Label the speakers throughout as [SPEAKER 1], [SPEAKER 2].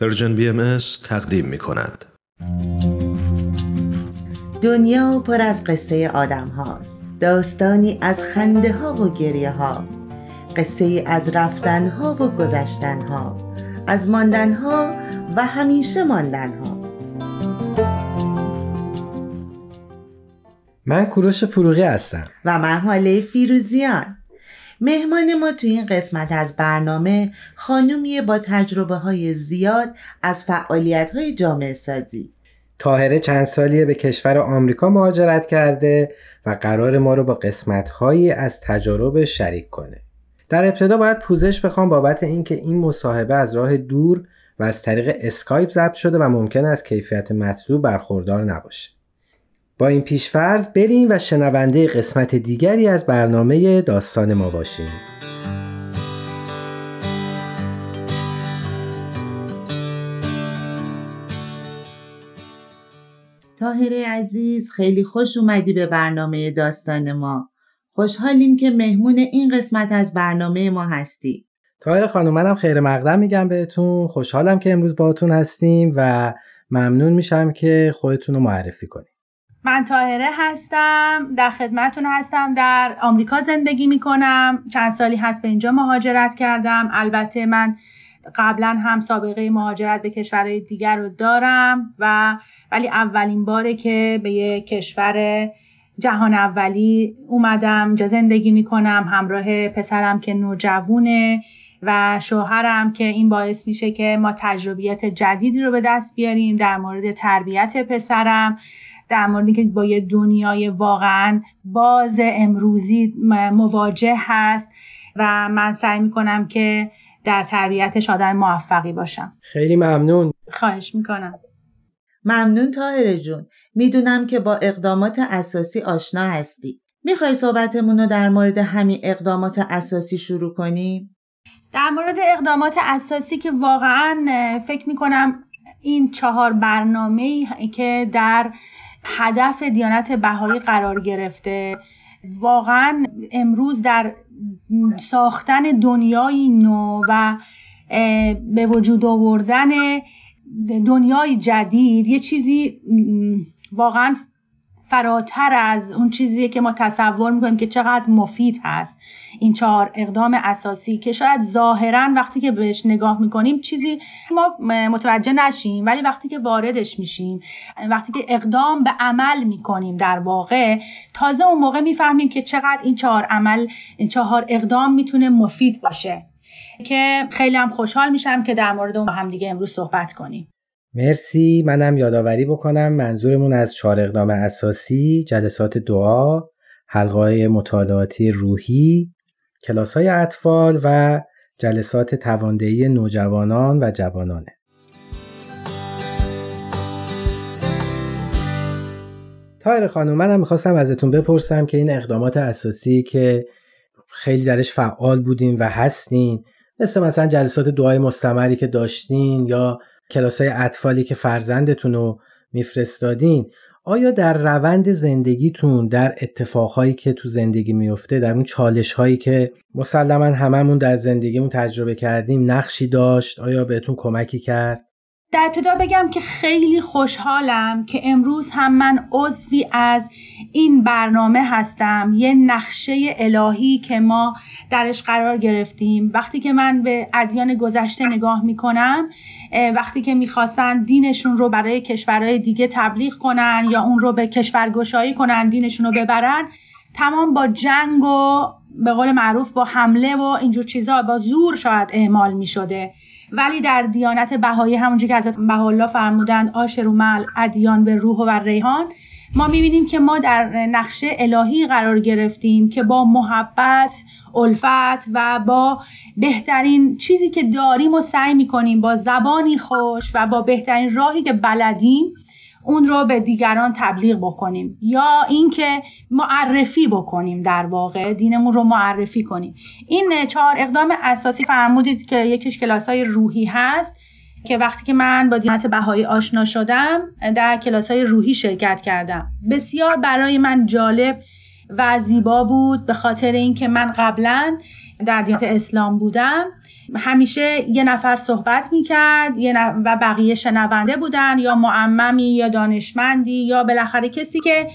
[SPEAKER 1] Persian BMS تقدیم می کند.
[SPEAKER 2] دنیا پر از قصه آدم هاست. داستانی از خنده ها و گریه ها. قصه از رفتن ها و گذشتن ها. از ماندن ها و همیشه ماندن ها.
[SPEAKER 3] من کوروش فروغی هستم.
[SPEAKER 2] و من هاله فیروزیان. مهمان ما تو این قسمت از برنامه خانومیه با تجربه های زیاد از فعالیت های جامعه سازی.
[SPEAKER 3] تاهره چند سالیه به کشور آمریکا مهاجرت کرده و قرار ما رو با قسمت هایی از تجارب شریک کنه. در ابتدا باید پوزش بخوام بابت اینکه این مصاحبه از راه دور و از طریق اسکایپ ضبط شده و ممکن است کیفیت مطلوب برخوردار نباشه. با این پیشفرض بریم و شنونده قسمت دیگری از برنامه داستان ما باشیم.
[SPEAKER 2] تاهره عزیز خیلی خوش اومدی به برنامه داستان ما. خوشحالیم که مهمون این قسمت از برنامه ما هستی.
[SPEAKER 3] تاهره خانم منم خیر مقدم میگم بهتون. خوشحالم که امروز باهاتون هستیم و ممنون میشم که خودتون رو معرفی کنیم
[SPEAKER 4] من تاهره هستم در خدمتتون هستم در آمریکا زندگی می‌کنم. چند سالی هست به اینجا مهاجرت کردم. البته من قبلا هم سابقه مهاجرت به کشورهای دیگر رو دارم و ولی اولین باره که به یه کشور جهان اولی اومدم جا زندگی می‌کنم. همراه پسرم که نوجوونه و شوهرم که این باعث میشه که ما تجربیات جدیدی رو به دست بیاریم در مورد تربیت پسرم. در مورد که با یه دنیای واقعا باز امروزی مواجه هست و من سعی می‌کنم که در تربیتش آدم موفقی باشم.
[SPEAKER 3] خیلی ممنون.
[SPEAKER 4] خواهش می‌کنم.
[SPEAKER 2] ممنون تاهره جون. می‌دونم که با اقدامات اساسی آشنا هستی. می‌خوای صحبتمون رو در مورد همین اقدامات اساسی شروع کنیم؟
[SPEAKER 4] در مورد اقدامات اساسی که واقعا فکر می‌کنم این چهار برنامه که در هدف دیانت بهایی قرار گرفته. واقعا امروز در ساختن دنیای نو و به وجود آوردن دنیای جدید یه چیزی واقعا فراتر از اون چیزیه که ما تصور می‌کنیم که چقدر مفید هست. این چهار اقدام اساسی که شاید ظاهرا وقتی که بهش نگاه می‌کنیم چیزی ما متوجه نشیم ولی وقتی که واردش میشیم وقتی که اقدام به عمل می‌کنیم در واقع تازه اون موقع می‌فهمیم که چقدر این چهار عمل این چهار اقدام می‌تونه مفید باشه. که خیلی هم خوشحال میشم که در مورد اون با هم دیگه امروز صحبت کنیم.
[SPEAKER 3] مرسی. منم یادآوری بکنم منظورمون از چهار اقدام اساسی جلسات دعا حلقه مطالعاتی روحی کلاس های اطفال و جلسات تواندهی نوجوانان و جوانانه. تایر خانم منم می‌خواستم ازتون بپرسم که این اقدامات اساسی که خیلی درش فعال بودین و هستین مثل مثلا جلسات دعای مستمری که داشتین یا کلاس های اطفالی که فرزندتون رو میفرستادین آیا در روند زندگیتون در اتفاقهایی که تو زندگی میفته در اون چالش هایی که مسلما هممون در زندگیمون تجربه کردیم نقشی داشت؟ آیا بهتون کمکی کرد؟
[SPEAKER 4] در ابتدا بگم که خیلی خوشحالم که امروز هم من عضوی از این برنامه هستم یه نقشه الهی که ما درش قرار گرفتیم. وقتی که من به ادیان گذشته نگاه می‌کنم وقتی که می‌خواستن دینشون رو برای کشورهای دیگه تبلیغ کنن یا اون رو به کشورگشایی کنن دینشون رو ببرن تمام با جنگ و به قول معروف با حمله و اینجور چیزا با زور شاید اعمال می‌شده. ولی در دیانت بهایی همونجور که حضرت بهاءالله فرمودند آشرومل ادیان به روح و ریحان ما می‌بینیم که ما در نقشه الهی قرار گرفتیم که با محبت الفت و با بهترین چیزی که داریم و سعی می‌کنیم با زبانی خوش و با بهترین راهی که بلدیم اون رو به دیگران تبلیغ بکنیم یا اینکه معرفی بکنیم در واقع دینمون رو معرفی کنیم. این چهار اقدام اساسی فرمودید که یکیش کلاس های روحی هست که وقتی که من با دیانت بهایی آشنا شدم در کلاس های روحی شرکت کردم. بسیار برای من جالب و زیبا بود به خاطر اینکه من قبلا در دینت اسلام بودم. همیشه یه نفر صحبت می‌کرد و بقیه شنونده بودن یا معممی یا دانشمندی یا بالاخره کسی که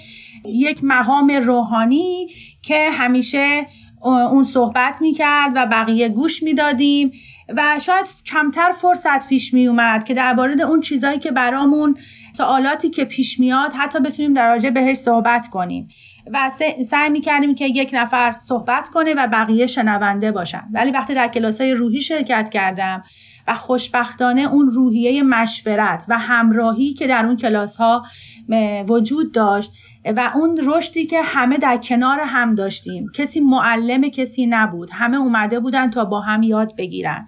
[SPEAKER 4] یک مقام روحانی که همیشه اون صحبت می‌کرد و بقیه گوش می‌دادیم. و شاید کمتر فرصت پیش میومد که درباره اون چیزهایی که برامون سوالاتی که پیش میاد حتی بتونیم در راجع بهش صحبت کنیم. و سعی می‌کردیم که یک نفر صحبت کنه و بقیه شنونده باشن. ولی وقتی در کلاس های روحی شرکت کردم و خوشبختانه اون روحیه مشورت و همراهی که در اون کلاس ها وجود داشت و اون رشدی که همه در کنار هم داشتیم. کسی معلم کسی نبود. همه اومده بودن تا با هم یاد بگیرن.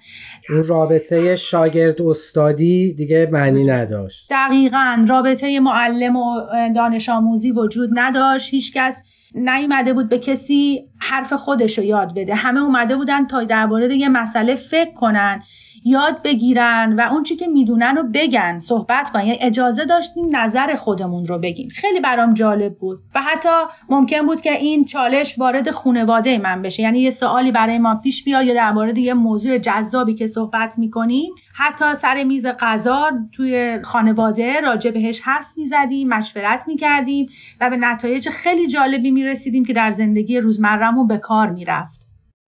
[SPEAKER 3] اون رابطه شاگرد استادی دیگه معنی نداشت.
[SPEAKER 4] دقیقا. رابطه معلم و دانش آموزی وجود نداشت. هیچکس نیومده بود به کسی حرف خودش رو یاد بده. همه اومده بودن تا درباره یه مسئله فکر کنن. یاد بگیرن و اون چی که می‌دونن رو بگن صحبت کنن. یعنی اجازه داشتیم نظر خودمون رو بگیم. خیلی برام جالب بود. و حتی ممکن بود که این چالش وارد خانواده من بشه. یعنی یه سوالی برای ما پیش بیاد یا درباره یه موضوع جذابی که صحبت می‌کنیم. حتی سر میز غذا توی خانواده راجع بهش حرف می‌زدیم مشورت می‌کردیم و به نتایج خیلی جالبی می‌رسیدیم که در زندگی روزمرهمون به کار می‌رفت.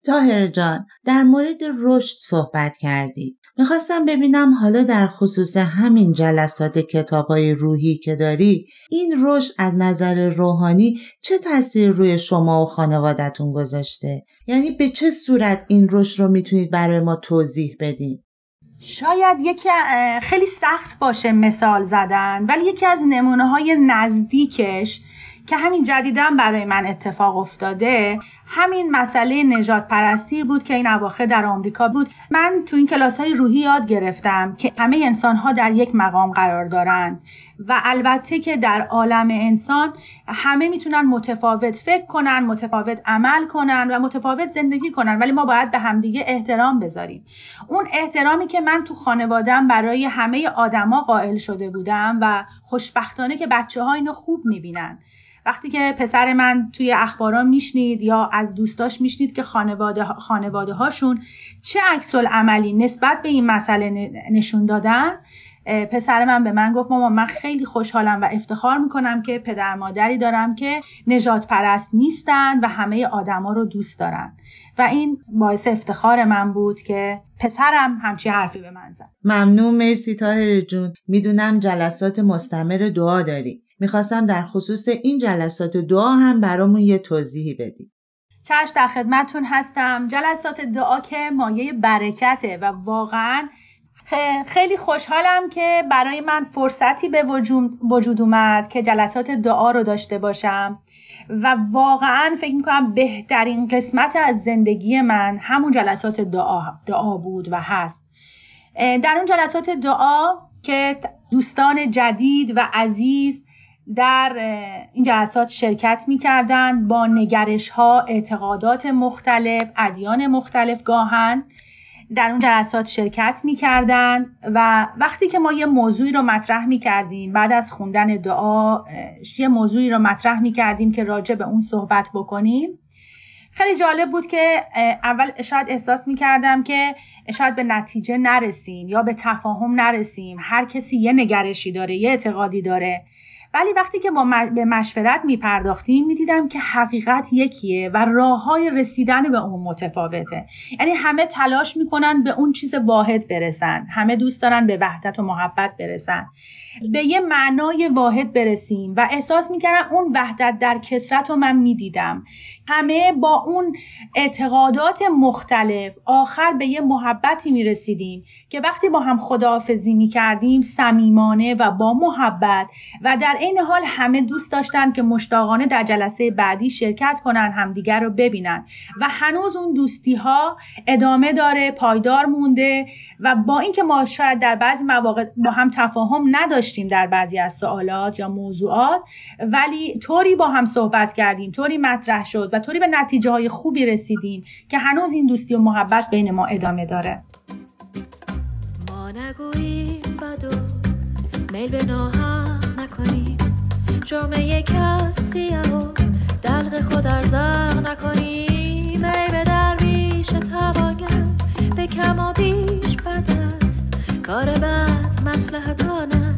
[SPEAKER 2] تاهر جان در مورد رشد صحبت کردی می‌خواستم ببینم حالا در خصوص همین جلسات کتاب های روحی که داری این رشد از نظر روحانی چه تاثیر روی شما و خانوادتون گذاشته؟ یعنی به چه صورت این رشد رو می‌تونید برای ما توضیح بدین؟
[SPEAKER 4] شاید یکی خیلی سخت باشه مثال زدن ولی یکی از نمونه های نزدیکش که همین جدیدم برای من اتفاق افتاده همین مسئله نجات پرستی بود که این اواخر در آمریکا بود. من تو این کلاس های روحی یاد گرفتم که همه انسان ها در یک مقام قرار دارند و البته که در عالم انسان همه می‌تونن متفاوت فکر کنن متفاوت عمل کنن و متفاوت زندگی کنن ولی ما باید به همدیگه احترام بذاریم. اون احترامی که من تو خانوادم برای همه آدما قائل شده بودم و خوشبختانه که بچه ها اینو خوب می‌بینن. وقتی که پسر من توی اخبارا میشنید یا از دوستاش میشنید که خانواده, خانواده هاشون چه عکس عملی نسبت به این مسئله نشون دادن پسر من به من گفت ماما من خیلی خوشحالم و افتخار می‌کنم که پدر مادری دارم که نجات پرست نیستن و همه آدما رو دوست دارن. و این باعث افتخار من بود که پسرم همچی حرفی به من زد.
[SPEAKER 2] ممنون مرسی تاهر جون. می‌دونم جلسات مستمر دعا داری. می‌خواستم در خصوص این جلسات دعا هم برامون یه توضیحی بدیم
[SPEAKER 4] چشم در خدمتتون هستم. جلسات دعا که مایه برکته و واقعا خیلی خوشحالم که برای من فرصتی به وجود اومد که جلسات دعا رو داشته باشم و واقعا فکر می‌کنم بهترین قسمت از زندگی من همون جلسات دعا, دعا بود و هست. در اون جلسات دعا که دوستان جدید و عزیز در این جلسات شرکت می کردن با نگرش ها اعتقادات مختلف ادیان مختلف گاهن. در اون جلسات شرکت می کردن و وقتی که ما یه موضوعی رو مطرح می کردیم بعد از خوندن دعا یه موضوعی رو مطرح می کردیم که راجع به اون صحبت بکنیم. خیلی جالب بود که اول شاید احساس می کردم که شاید به نتیجه نرسیم یا به تفاهم نرسیم. هر کسی یه نگرشی داره یه اعتقادی داره. ولی وقتی که ما به مشورت می پرداختیم می دیدم که حقیقت یکیه و راه های رسیدن به اون متفاوته. یعنی همه تلاش می‌کنن به اون چیز واحد برسن. همه دوست دارن به وحدت و محبت برسن. به یه معنای واحد برسیم و احساس می‌کردم اون وحدت در کسرت رو من می‌دیدم. همه با اون اعتقادات مختلف آخر به یه محبتی می‌رسیدیم که وقتی با هم خداحافظی می‌کردیم صمیمانه و با محبت و در عین حال همه دوست داشتن که مشتاقانه در جلسه بعدی شرکت کنن همدیگر رو ببینن. و هنوز اون دوستی ها ادامه داره پایدار مونده و با اینکه ما شاید در بعضی مواقع با هم تفاهم نداشتیم در بعضی از سوالات یا موضوعات ولی طوری با هم صحبت کردیم طوری مطرح شد و طوری به نتیجه های خوبی رسیدیم که هنوز این دوستی و محبت بین ما ادامه داره. ما میل به نکنیم. جرم یک کسی و دلق خود ارزق نکنیم. ای به درویش
[SPEAKER 5] توانگر به کم و بیش بد است. کار بد مسلحتان است.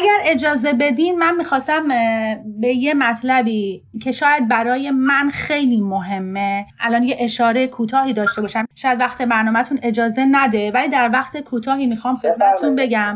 [SPEAKER 5] حق
[SPEAKER 4] اجازه بدین من می‌خواستم به یه مطلبی که شاید برای من خیلی مهمه الان یه اشاره کوتاهی داشته باشم. شاید وقت برنامهتون اجازه نده ولی در وقت کوتاهی می‌خوام خدمتتون بگم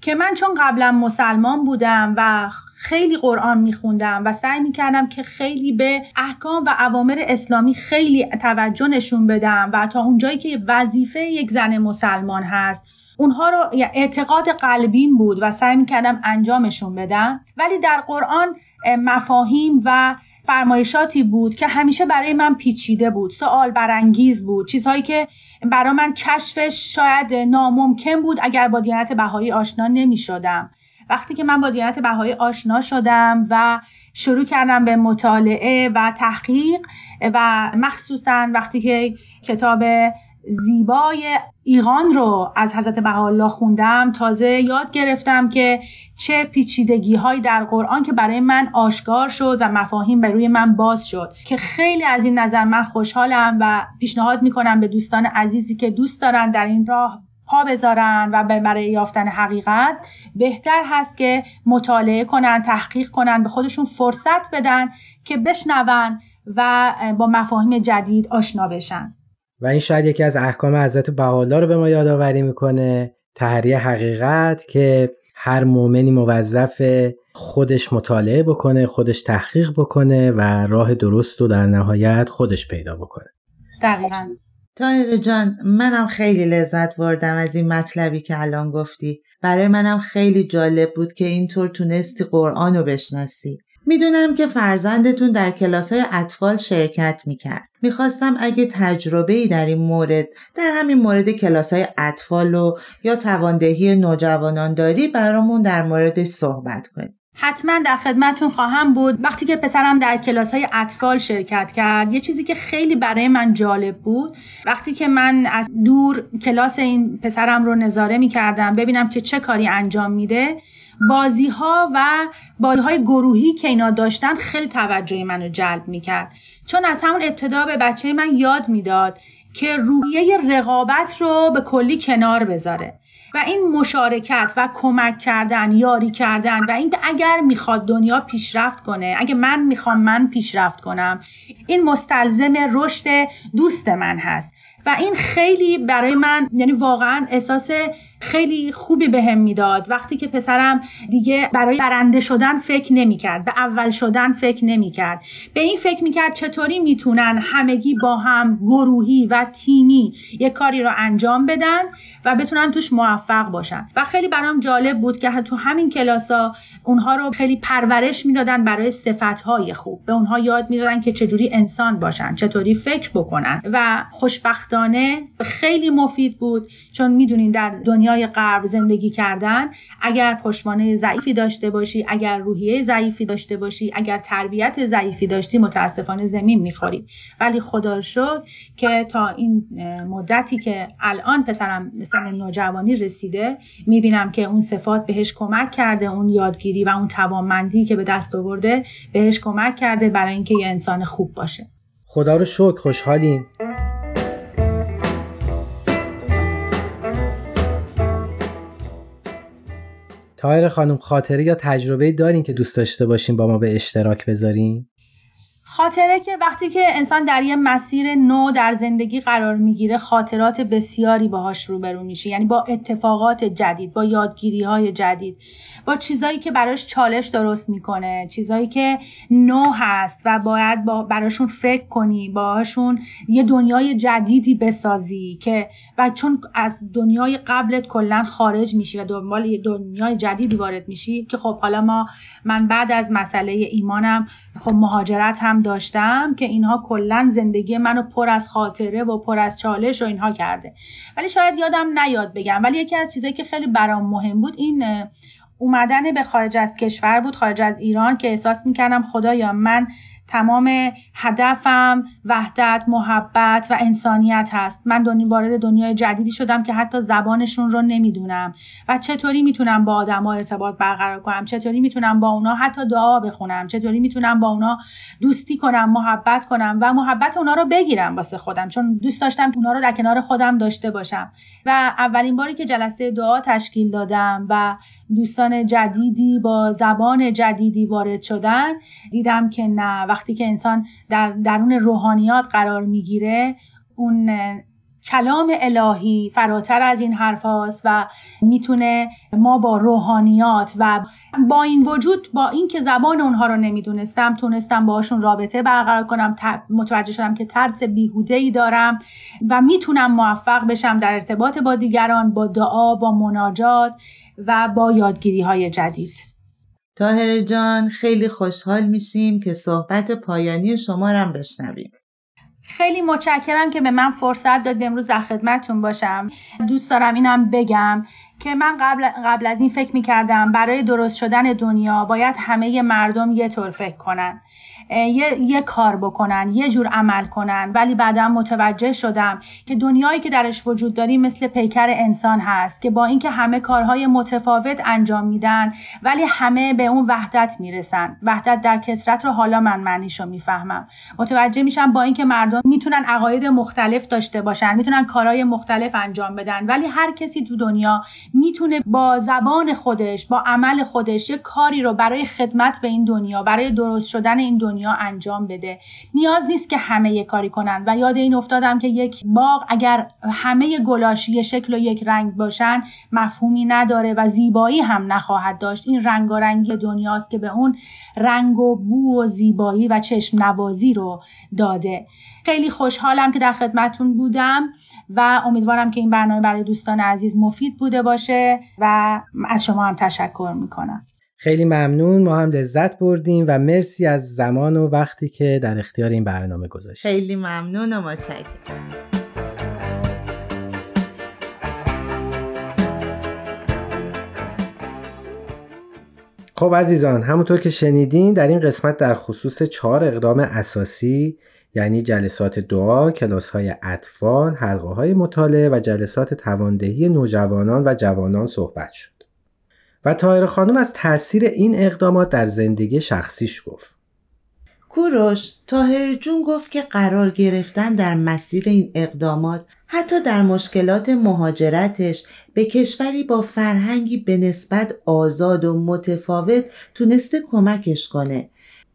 [SPEAKER 4] که من چون قبلا مسلمان بودم و خیلی قرآن میخوندم و سعی می‌کردم که خیلی به احکام و اوامر اسلامی خیلی توجه نشون بدم و تا اونجایی که وظیفه یک زن مسلمان هست اونها رو اعتقاد قلبیم بود و سعی می‌کردم انجامشون بدم. ولی در قرآن مفاهیم و فرمایشاتی بود که همیشه برای من پیچیده بود سوال برانگیز بود چیزهایی که برای من کشفش شاید ناممکن بود اگر با دیانت بهایی آشنا نمی شدم وقتی که من با دیانت بهایی آشنا شدم و شروع کردم به مطالعه و تحقیق و مخصوصا وقتی که کتاب زیبای ایقان رو از حضرت بهاءالله خوندم تازه یاد گرفتم که چه پیچیدگی هایی در قرآن که برای من آشکار شد و مفاهیم به روی من باز شد. که خیلی از این نظر من خوشحالم و پیشنهاد می‌کنم به دوستان عزیزی که دوست دارن در این راه پا بذارن و برای یافتن حقیقت. بهتر هست که مطالعه کنن تحقیق کنن به خودشون فرصت بدن که بشنون و با مفاهیم جدید آشنا بشن.
[SPEAKER 3] و این شاید یکی از احکام حضرت بهاءالله رو به ما یادآوری می‌کنه. تحریه حقیقت که هر مؤمنی موظف خودش مطالعه بکنه خودش تحقیق بکنه و راه درست رو در نهایت خودش پیدا بکنه.
[SPEAKER 4] دقیقا.
[SPEAKER 2] تایر جان منم خیلی لذت بردم از این مطلبی که الان گفتی. برای منم خیلی جالب بود که اینطور تونستی قرآن رو بشناسی. می‌دونم که فرزندتون در کلاس های اطفال شرکت می‌کرد. می‌خواستم اگه تجربه ای در این مورد در همین مورد کلاس های اطفال و یا تواندهی نوجوانان داری برامون در موردش صحبت کنید.
[SPEAKER 4] حتما در خدمتون خواهم بود وقتی که پسرم در کلاس های اطفال شرکت کرد یه چیزی که خیلی برای من جالب بود وقتی که من از دور کلاس این پسرم رو نظاره می کردم ببینم که چه کاری انجام میده بازی ها و بازی های گروهی که اینا داشتن خیلی توجه منو جلب می‌کرد. چون از همون ابتدا به بچه من یاد می‌داد که روحیه رقابت رو به کلی کنار بذاره و این مشارکت و کمک کردن یاری کردن و اینکه اگر می‌خواد دنیا پیشرفت کنه اگه من می‌خوام من پیشرفت کنم این مستلزم رشد دوست من هست. و این خیلی برای من یعنی واقعا احساس خیلی خوبی بهم به می‌داد. وقتی که پسرم دیگه برای برنده شدن فکر نمی‌کرد به اول شدن فکر نمی‌کرد. به این فکر می‌کرد چطوری می‌تونن همگی با هم گروهی و تیمی یک کاری رو انجام بدن و بتونن توش موفق باشن. و خیلی برام جالب بود که تو همین کلاسا اونها رو خیلی پرورش می‌دادن برای صفتهای خوب. به اونها یاد می‌دادن که چجوری انسان باشن چطوری فکر بکنن. و خوشبختانه خیلی مفید بود چون می‌دونین در دنیا دنیای غرب زندگی کردن اگر پشتوانه ضعیفی داشته باشی اگر روحیه ضعیفی داشته باشی اگر تربیت ضعیفی داشتی متاسفانه زمین می‌خوری. ولی خدا شد که تا این مدتی که الان پسرم مثلا نوجوانی رسیده می‌بینم که اون صفات بهش کمک کرده اون یادگیری و اون توانمندی که به دست آورده بهش کمک کرده برای اینکه یه انسان خوب باشه.
[SPEAKER 3] خدا رو شکر خوشحالیم. تایر خانم خاطره یا تجربه دارین که دوست داشته باشین با ما به اشتراک بذارین؟
[SPEAKER 4] خاطره که وقتی که انسان در یه مسیر نو در زندگی قرار می‌گیره خاطرات بسیاری باهاش روبرو میشه. یعنی با اتفاقات جدید با یادگیری های جدید با چیزایی که براش چالش درست می‌کنه چیزایی که نو هست و باید با براشون فکر کنی باهاشون یه دنیای جدیدی بسازی که و چون از دنیای قبلت کلا خارج میشی و دنبال یه دنیای جدیدی وارد میشی که خب حالا ما من بعد از مسئله ایمانم خب مهاجرت هم داشتم که اینها کلا زندگی منو پر از خاطره و پر از چالش و اینها کرده. ولی شاید یادم نیاد بگم ولی یکی از چیزایی که خیلی برام مهم بود این اومدن به خارج از کشور بود خارج از ایران که احساس می‌کردم خدایا من تمام هدفم وحدت محبت و انسانیت هست. من دنیا وارد دنیای جدیدی شدم که حتی زبانشون رو نمی‌دونم. و چطوری می‌تونم با آدما ارتباط برقرار کنم؟ چطوری می‌تونم با اونا حتی دعا بخونم؟ چطوری می‌تونم با اونا دوستی کنم محبت کنم و محبت اونا رو بگیرم واسه خودم؟ چون دوست داشتم اونا رو در کنار خودم داشته باشم. و اولین باری که جلسه دعا تشکیل دادم و دوستان جدیدی با زبان جدیدی وارد شدن. دیدم که نه. وقتی که انسان در درون روحانیات قرار می‌گیره اون کلام الهی فراتر از این حرف هاست و می‌تونه ما با روحانیات و با این وجود با اینکه زبان اونها رو نمی‌دونستم تونستم باشون رابطه برقرار کنم متوجه شدم که ترس بیهوده ای دارم و می‌تونم موفق بشم در ارتباط با دیگران با دعا با مناجات. و با یادگیری های جدید.
[SPEAKER 2] تاهر جان خیلی خوشحال میشیم که صحبت پایانی شما رو بشنویم.
[SPEAKER 4] خیلی متشکرم که به من فرصت داد امروز در خدمتتون باشم. دوست دارم اینم بگم که من قبل, قبل از این فکر می‌کردم برای درست شدن دنیا باید همه مردم یه طور فکر کنن. یه،, یه کار بکنن یه جور عمل کنن. ولی بعدا متوجه شدم که دنیایی که درش وجود داریم مثل پیکر انسان هست که با اینکه همه کارهای متفاوت انجام میدن ولی همه به اون وحدت می‌رسن. وحدت در کسرت رو حالا من معنیشو می‌فهمم. متوجه میشم با اینکه مردم می‌تونن عقاید مختلف داشته باشن می‌تونن کارهای مختلف انجام بدن ولی هر کسی تو دنیا می‌تونه با زبان خودش با عمل خودش یه کاری رو برای خدمت به این دنیا برای درست شدن این دنیا انجام بده. نیاز نیست که همه یه کاری کنن. و یاد این افتادم که یک باغ اگر همه گلاش یه شکل و یک رنگ باشن مفهومی نداره و زیبایی هم نخواهد داشت. این رنگارنگی دنیاست که به اون رنگ و بو و زیبایی و چشم نوازی رو داده. خیلی خوشحالم که در خدمتون بودم و امیدوارم که این برنامه برای دوستان عزیز مفید بوده باشه و از شما هم تشکر می‌کنم.
[SPEAKER 3] خیلی ممنون. ما هم لذت بردیم و مرسی از زمان و وقتی که در اختیار این برنامه گذاشتیم
[SPEAKER 2] خیلی ممنون و متشکرم.
[SPEAKER 3] خب عزیزان همونطور که شنیدین در این قسمت در خصوص چهار اقدام اساسی یعنی جلسات دعا، کلاس های اطفال، حلقه های مطالعه و جلسات تواندهی نوجوانان و جوانان صحبت شد. و تایر خانم از تاثیر این اقدامات در زندگی شخصیش گفت.
[SPEAKER 2] کوروش تاهر جون گفت که قرار گرفتن در مسیر این اقدامات حتی در مشکلات مهاجرتش به کشوری با فرهنگی به نسبت آزاد و متفاوت تونسته کمکش کنه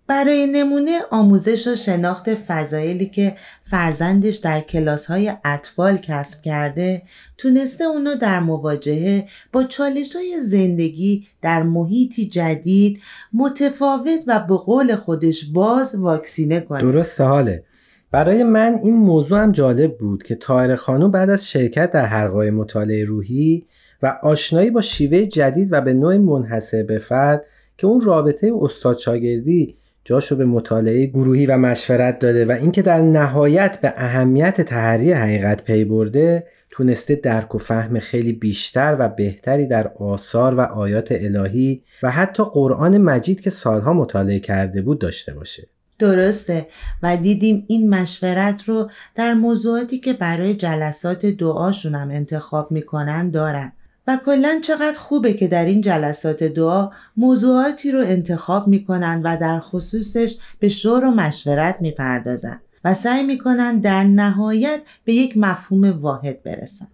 [SPEAKER 2] برای نمونه آموزش و شناخت فضایلی که فرزندش در کلاس های اطفال کسب کرده تونسته اونو در مواجهه با چالش های زندگی در محیطی جدید متفاوت و به قول خودش باز واکسینه کنه.
[SPEAKER 3] درست حاله. برای من این موضوع هم جالب بود که تایر خانو بعد از شرکت در حلقای مطالعه روحی و آشنایی با شیوه جدید و به نوع منحصر به فرد که اون رابطه استاد شاگردی جاشو به مطالعه گروهی و مشورت داده و اینکه در نهایت به اهمیت تحری حقیقت پی برده تونسته درک و فهم خیلی بیشتر و بهتری در آثار و آیات الهی و حتی قرآن مجید که سالها مطالعه کرده بود داشته باشه.
[SPEAKER 2] درسته. و دیدیم این مشورت رو در موضوعاتی که برای جلسات دعاشون هم انتخاب می‌کنن دارن. و کلا چقدر خوبه که در این جلسات دعا موضوعاتی رو انتخاب می‌کنن و در خصوصش به شور و مشورت می‌پردازن و سعی می‌کنن در نهایت به یک مفهوم واحد برسن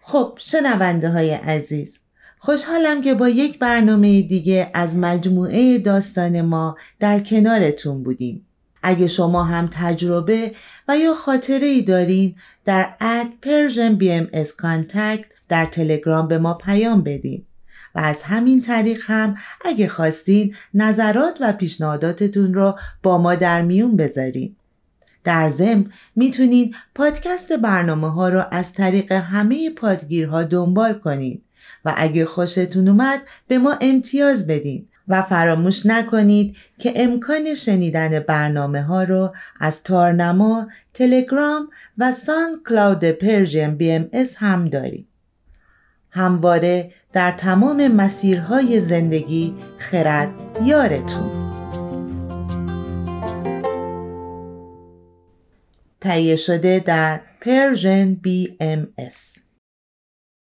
[SPEAKER 2] خب شنونده های عزیز خوشحالم که با یک برنامه دیگه از مجموعه داستان ما در کنارتون بودیم. اگه شما هم تجربه و یا خاطره ای دارین در at Persian BMS Contact در تلگرام به ما پیام بدین و از همین طریق هم اگه خواستین نظرات و پیشنهاداتتون رو با ما در میون بذارین. در ضمن می‌تونین پادکست برنامه ها رو از طریق همه پادگیرها دنبال کنین و اگه خوشتون اومد به ما امتیاز بدین و فراموش نکنید که امکان شنیدن برنامه ها رو از تارنما، تلگرام و SoundCloud Persian BMS هم دارید. همواره در تمام مسیرهای زندگی خرد یارتون. تهیه شده در Persian BMS